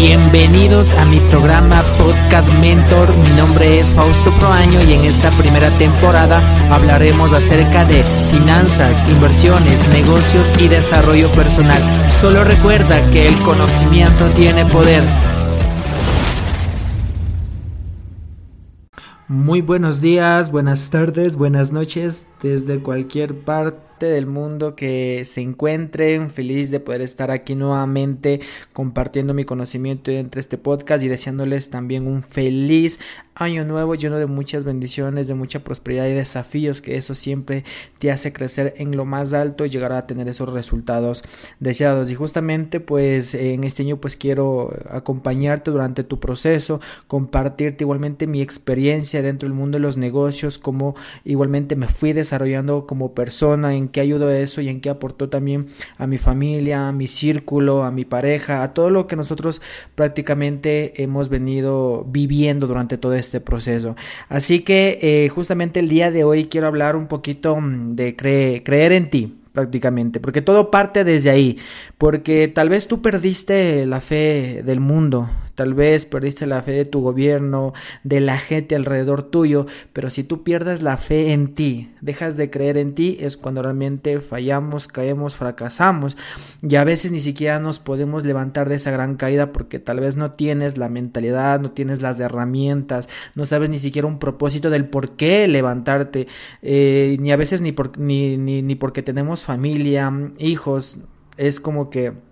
Bienvenidos a mi programa Podcast Mentor. Mi nombre es Fausto Proaño y en esta primera temporada hablaremos acerca de finanzas, inversiones, negocios y desarrollo personal. Solo recuerda que el conocimiento tiene poder. Muy buenos días, buenas tardes, buenas noches desde cualquier parte del mundo que se encuentren. Feliz de poder estar aquí nuevamente compartiendo mi conocimiento entre este podcast y deseándoles también un feliz año nuevo lleno de muchas bendiciones, de mucha prosperidad y desafíos que eso siempre te hace crecer en lo más alto y llegar a tener esos resultados deseados. Y justamente pues en este año pues quiero acompañarte durante tu proceso, compartirte igualmente mi experiencia dentro del mundo de los negocios, como igualmente me fui desarrollando como persona qué ayudó eso y en qué aportó también a mi familia, a mi círculo, a mi pareja, a todo lo que nosotros prácticamente hemos venido viviendo durante todo este proceso. Así que eh, justamente el día de hoy quiero hablar un poquito mm, de creer en ti prácticamente, porque todo parte desde ahí, porque tal vez tú perdiste la fe del mundo, tal vez perdiste la fe de tu gobierno, de la gente alrededor tuyo, pero si tú pierdes la fe en ti, dejas de creer en ti, es cuando realmente fallamos, caemos, fracasamos. Y a veces ni siquiera nos podemos levantar de esa gran caída porque tal vez no tienes la mentalidad, no tienes las herramientas, no sabes ni siquiera un propósito del por qué levantarte, eh, ni a veces ni, por, ni, ni, ni porque tenemos familia, hijos, es como que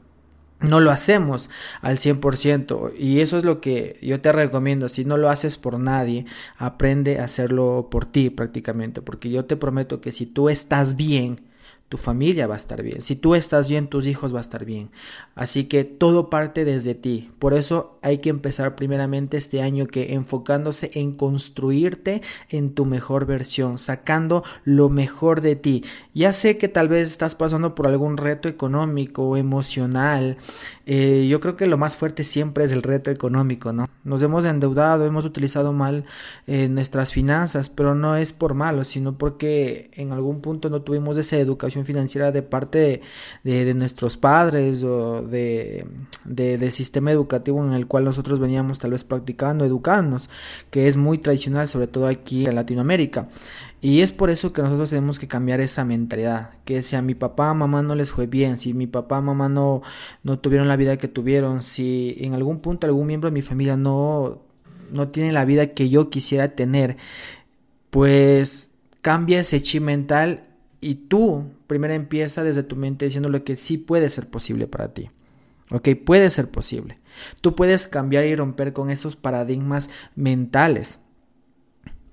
no lo hacemos al 100% y eso es lo que yo te recomiendo, si no lo haces por nadie, aprende a hacerlo por ti prácticamente, porque yo te prometo que si tú estás bien, tu familia va a estar bien. Si tú estás bien, tus hijos va a estar bien. Así que todo parte desde ti. Por eso hay que empezar primeramente este año que enfocándose en construirte en tu mejor versión, sacando lo mejor de ti. Ya sé que tal vez estás pasando por algún reto económico o emocional. Eh, yo creo que lo más fuerte siempre es el reto económico, ¿no? Nos hemos endeudado, hemos utilizado mal eh, nuestras finanzas, pero no es por malo, sino porque en algún punto no tuvimos esa educación financiera de parte de, nuestros padres o de, del sistema educativo en el cual nosotros veníamos tal vez practicando, educándonos, que es muy tradicional, sobre todo aquí en Latinoamérica. Y es por eso que nosotros tenemos que cambiar esa mentalidad, que si a mi papá, mamá no les fue bien, si mi papá, mamá no, no tuvieron la vida que tuvieron, si en algún punto algún miembro de mi familia no, no tiene la vida que yo quisiera tener, pues cambia ese chi mental y tú primero empieza desde tu mente diciéndole que sí puede ser posible para ti. Ok, puede ser posible. Tú puedes cambiar y romper con esos paradigmas mentales.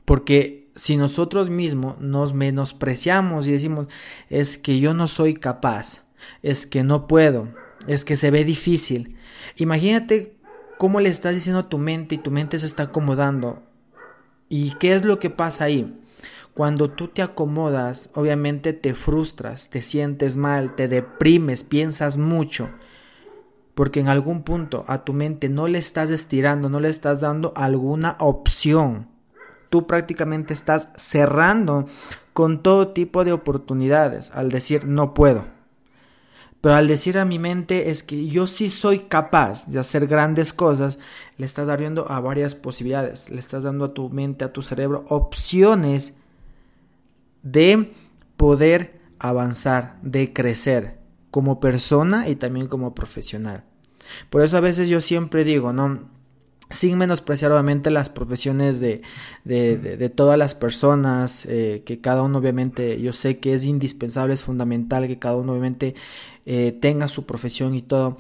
Porque si nosotros mismos nos menospreciamos y decimos, es que yo no soy capaz, es que no puedo, es que se ve difícil. Imagínate cómo le estás diciendo a tu mente y tu mente se está acomodando. ¿Y qué es lo que pasa ahí? Cuando tú te acomodas, obviamente te frustras, te sientes mal, te deprimes, piensas mucho, porque en algún punto a tu mente no le estás estirando, no le estás dando alguna opción. Tú prácticamente estás cerrando con todo tipo de oportunidades al decir no puedo. Pero al decir a mi mente es que yo sí soy capaz de hacer grandes cosas, le estás abriendo a varias posibilidades, le estás dando a tu mente, a tu cerebro opciones de poder avanzar, de crecer como persona y también como profesional. Por eso a veces yo siempre digo, ¿no? Sin menospreciar obviamente las profesiones de, de, todas las personas, eh, que cada uno obviamente yo sé que es indispensable, es fundamental que cada uno obviamente eh, tenga su profesión y todo,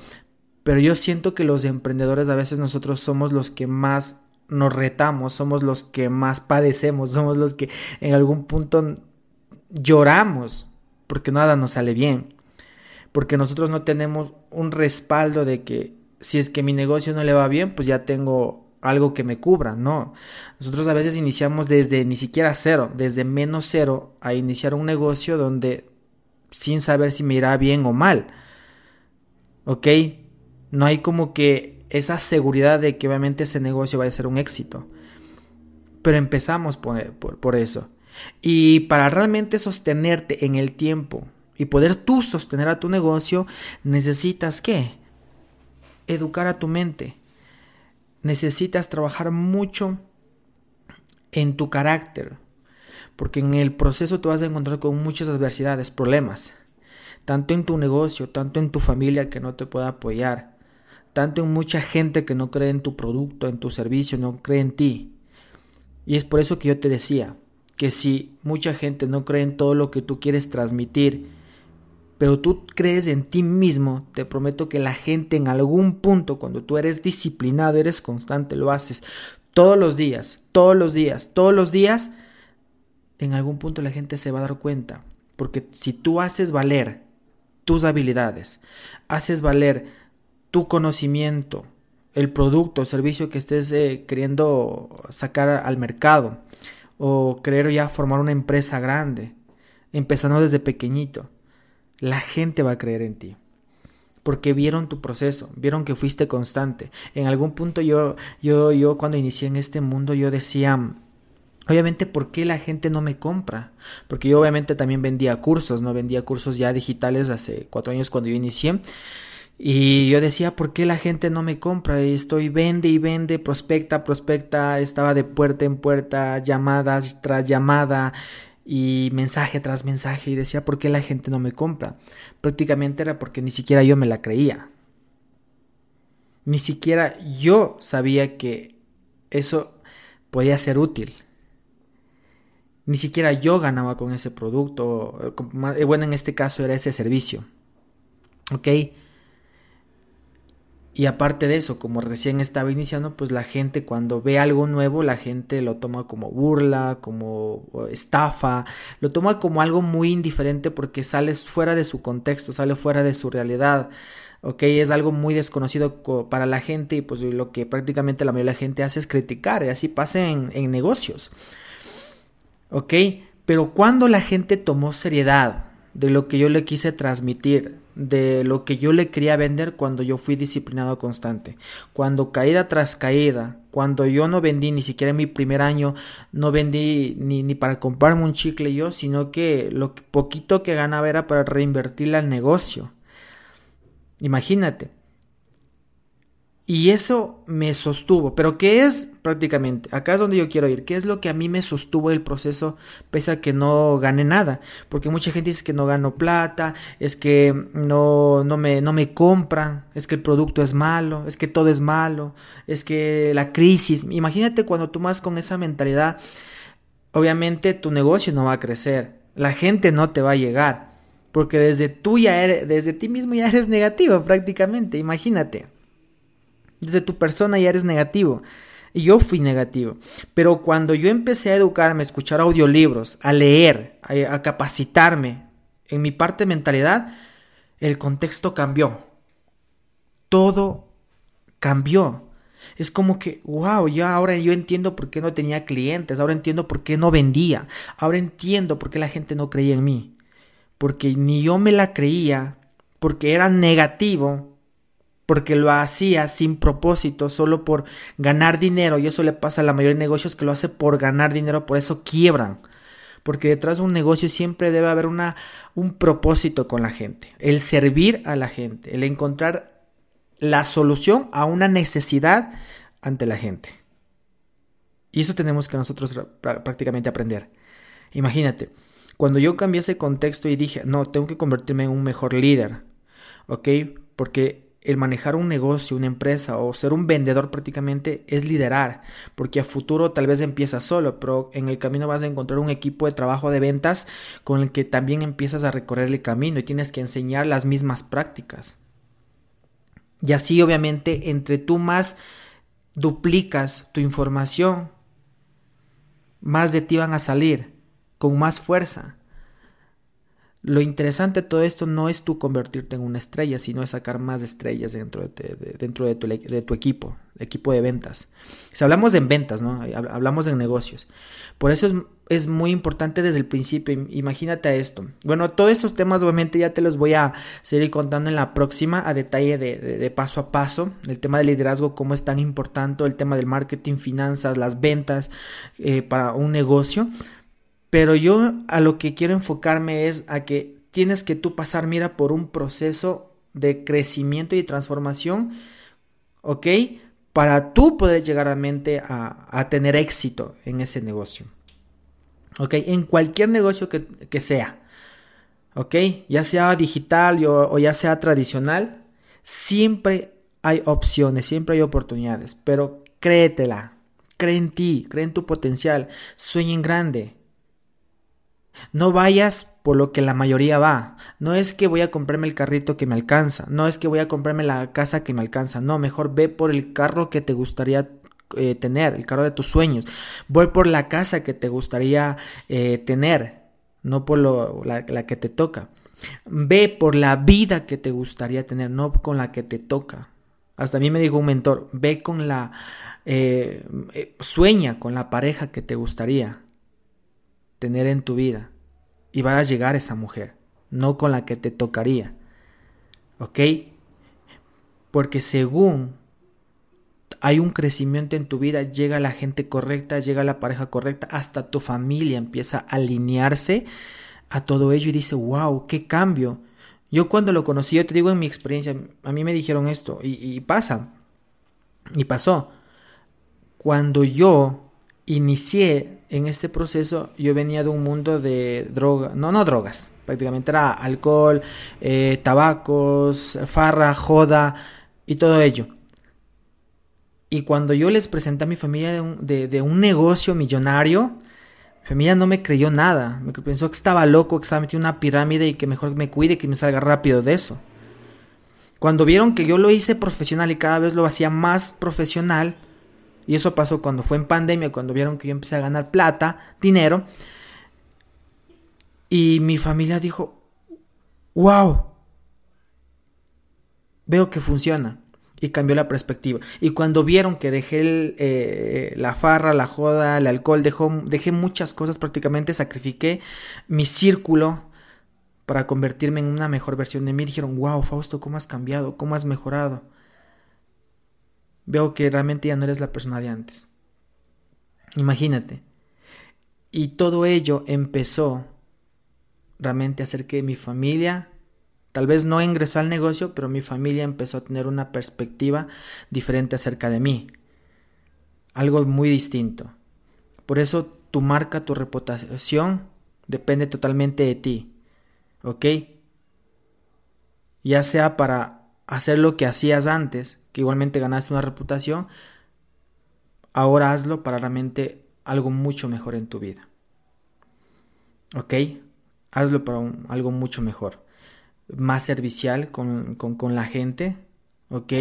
pero yo siento que los emprendedores a veces nosotros somos los que más nos retamos, somos los que más padecemos, somos los que en algún punto lloramos porque nada nos sale bien, porque nosotros no tenemos un respaldo de que si es que mi negocio no le va bien, pues ya tengo algo que me cubra, no. Nosotros a veces iniciamos desde ni siquiera cero, desde menos cero, a iniciar un negocio donde sin saber si me irá bien o mal. ¿Ok? No hay como que esa seguridad de que obviamente ese negocio va a ser un éxito. Pero empezamos por, por eso. Y para realmente sostenerte en el tiempo y poder tú sostener a tu negocio, necesitas qué? Educar a tu mente, necesitas trabajar mucho en tu carácter, porque en el proceso te vas a encontrar con muchas adversidades, problemas, tanto en tu negocio, tanto en tu familia que no te pueda apoyar, tanto en mucha gente que no cree en tu producto, en tu servicio, no cree en ti. Y es por eso que yo te decía que si mucha gente no cree en todo lo que tú quieres transmitir, pero tú crees en ti mismo, te prometo que la gente en algún punto, cuando tú eres disciplinado, eres constante, lo haces todos los días, todos los días, todos los días, en algún punto la gente se va a dar cuenta. Porque si tú haces valer tus habilidades, haces valer tu conocimiento, el producto o servicio que estés eh, queriendo sacar al mercado o querer ya formar una empresa grande, empezando desde pequeñito, la gente va a creer en ti. Porque vieron tu proceso, vieron que fuiste constante. En algún punto yo, yo, yo cuando inicié en este mundo, yo decía, Obviamente, ¿por qué la gente no me compra? Porque yo obviamente también vendía cursos, ¿no? Vendía cursos ya digitales hace cuatro años cuando yo inicié. Y yo decía, ¿por qué la gente no me compra? Y estoy vende y vende, prospecta, prospecta, estaba de puerta en puerta, llamadas tras llamada y mensaje tras mensaje y decía, ¿por qué la gente no me compra? Prácticamente era porque ni siquiera yo me la creía. Ni siquiera yo sabía que eso podía ser útil. Ni siquiera yo ganaba con ese producto. Eh, bueno, en este caso era ese servicio. ¿Ok? Y aparte de eso, como recién estaba iniciando, pues la gente cuando ve algo nuevo, la gente lo toma como burla, como estafa, lo toma como algo muy indiferente porque sale fuera de su contexto, sale fuera de su realidad. Ok, es algo muy desconocido para la gente y pues lo que prácticamente la mayoría de la gente hace es criticar y así pasa en, en negocios. Ok, pero cuando la gente tomó seriedad de lo que yo le quise transmitir, de lo que yo le quería vender cuando yo fui disciplinado constante. Cuando caída tras caída, cuando yo no vendí ni siquiera en mi primer año, no vendí ni, ni para comprarme un chicle yo, sino que lo poquito que ganaba era para reinvertirle al negocio. Imagínate. Y eso me sostuvo. Pero ¿qué es prácticamente? Acá es donde yo quiero ir. ¿Qué es lo que a mí me sostuvo el proceso pese a que no gane nada? Porque mucha gente dice que no gano plata, es que no, no, me, no me compran, es que el producto es malo, es que todo es malo, es que la crisis. Imagínate cuando tú más con esa mentalidad, obviamente tu negocio no va a crecer, la gente no te va a llegar. Porque desde tú ya eres, desde ti mismo ya eres negativo prácticamente, imagínate. Desde tu persona ya eres negativo. Y yo fui negativo. Pero cuando yo empecé a educarme, a escuchar audiolibros, a leer, a, capacitarme en mi parte de mentalidad, el contexto cambió. Todo cambió. Es como que, wow, ya ahora yo entiendo por qué no tenía clientes, ahora entiendo por qué no vendía, ahora entiendo por qué la gente no creía en mí. Porque ni yo me la creía, porque era negativo, porque lo hacía sin propósito, solo por ganar dinero, y eso le pasa a la mayoría de negocios que lo hace por ganar dinero, por eso quiebran. Porque detrás de un negocio siempre debe haber una, un propósito con la gente, el servir a la gente, el encontrar la solución a una necesidad ante la gente. Y eso tenemos que nosotros prácticamente aprender. Imagínate, cuando yo cambié ese contexto y dije, no, tengo que convertirme en un mejor líder, ¿ok? Porque el manejar un negocio, una empresa o ser un vendedor prácticamente es liderar, porque a futuro tal vez empiezas solo, pero en el camino vas a encontrar un equipo de trabajo de ventas con el que también empiezas a recorrer el camino y tienes que enseñar las mismas prácticas. Y así obviamente entre tú más duplicas tu información, más de ti van a salir con más fuerza. Lo interesante de todo esto no es tú convertirte en una estrella, sino es sacar más estrellas dentro de, dentro de, tu, de tu, equipo, equipo de ventas. Si hablamos de ventas, ¿no? Hablamos de negocios. Por eso es, es, muy importante desde el principio. Imagínate esto. Bueno, todos estos temas obviamente ya te los voy a seguir contando en la próxima a detalle de, paso a paso. El tema del liderazgo, cómo es tan importante, el tema del marketing, finanzas, las ventas eh, para un negocio. Pero yo a lo que quiero enfocarme es a que tienes que tú pasar, mira, por un proceso de crecimiento y transformación, ¿ok? para tú poder llegar a, a tener éxito en ese negocio. ¿Ok? En cualquier negocio que, que sea. ¿Ok? Ya sea digital o, o ya sea tradicional, siempre hay opciones, siempre hay oportunidades, pero créetela, cree en ti, cree en tu potencial, sueña en grande. No vayas por lo que la mayoría va. No es que voy a comprarme el carrito que me alcanza, no es que voy a comprarme la casa que me alcanza, no, mejor ve por el carro que te gustaría eh, tener, el carro de tus sueños. Voy por la casa que te gustaría eh, tener, no por lo, la, la que te toca. Ve por la vida que te gustaría tener, no con la que te toca. Hasta a mí me dijo un mentor, ve con la, eh, sueña con la pareja que te gustaría tener en tu vida y va a llegar esa mujer, no con la que te tocaría. ¿Ok? Porque según hay un crecimiento en tu vida, llega la gente correcta, llega la pareja correcta, hasta tu familia empieza a alinearse a todo ello y dice, wow, qué cambio. Yo cuando lo conocí, yo te digo en mi experiencia, a mí me dijeron esto y, y pasa, y pasó. Cuando yo inicié en este proceso, yo venía de un mundo de droga, no, no drogas, prácticamente era alcohol, eh, tabacos, farra, joda y todo ello. Y cuando yo les presenté a mi familia de un, de, de un negocio millonario, mi familia no me creyó nada. Me pensó que estaba loco, que estaba metido en una pirámide y que mejor me cuide, que me salga rápido de eso. Cuando vieron que yo lo hice profesional y cada vez lo hacía más profesional, y eso pasó cuando fue en pandemia, cuando vieron que yo empecé a ganar plata, dinero, y mi familia dijo, wow, veo que funciona y cambió la perspectiva. Y cuando vieron que dejé eh, la farra, la joda, el alcohol, dejé muchas cosas, prácticamente sacrifiqué mi círculo para convertirme en una mejor versión de mí. Dijeron, wow, Fausto, ¿cómo has cambiado? ¿Cómo has mejorado? Veo que realmente ya no eres la persona de antes. Imagínate. Y todo ello empezó realmente a hacer que mi familia Tal vez no ingresó al negocio, pero mi familia empezó a tener una perspectiva diferente acerca de mí. Algo muy distinto. Por eso tu marca, tu reputación depende totalmente de ti. ¿Ok? Ya sea para hacer lo que hacías antes, que igualmente ganaste una reputación, ahora hazlo para realmente algo mucho mejor en tu vida. ¿Ok? Hazlo para algo mucho mejor más servicial con, con, la gente, ¿ok?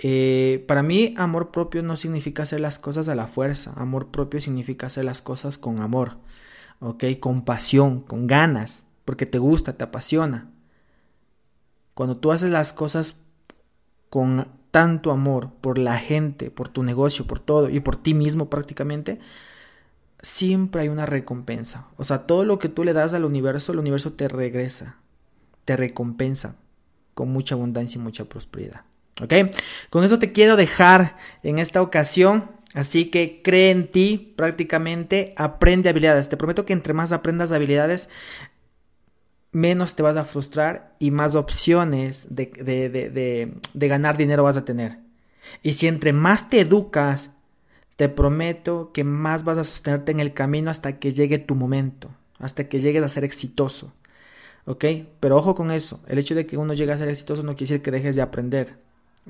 Eh, para mí, amor propio no significa hacer las cosas a la fuerza, amor propio significa hacer las cosas con amor, ¿ok? Con pasión, con ganas, porque te gusta, te apasiona. Cuando tú haces las cosas con tanto amor por la gente, por tu negocio, por todo y por ti mismo prácticamente, siempre hay una recompensa. O sea, todo lo que tú le das al universo, el universo te regresa te recompensa con mucha abundancia y mucha prosperidad. ¿Ok? Con eso te quiero dejar en esta ocasión. Así que cree en ti prácticamente, aprende habilidades. Te prometo que entre más aprendas habilidades, menos te vas a frustrar y más opciones de, de, de, ganar dinero vas a tener. Y si entre más te educas, te prometo que más vas a sostenerte en el camino hasta que llegue tu momento, hasta que llegues a ser exitoso. ¿Ok? Pero ojo con eso. El hecho de que uno llegue a ser exitoso no quiere decir que dejes de aprender.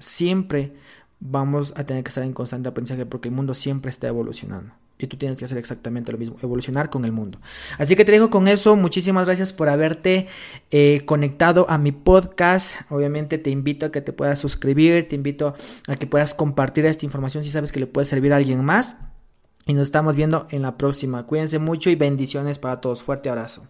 Siempre vamos a tener que estar en constante aprendizaje porque el mundo siempre está evolucionando. Y tú tienes que hacer exactamente lo mismo, evolucionar con el mundo. Así que te dejo con eso. Muchísimas gracias por haberte eh, conectado a mi podcast. Obviamente te invito a que te puedas suscribir, te invito a que puedas compartir esta información si sabes que le puede servir a alguien más. Y nos estamos viendo en la próxima. Cuídense mucho y bendiciones para todos. Fuerte abrazo.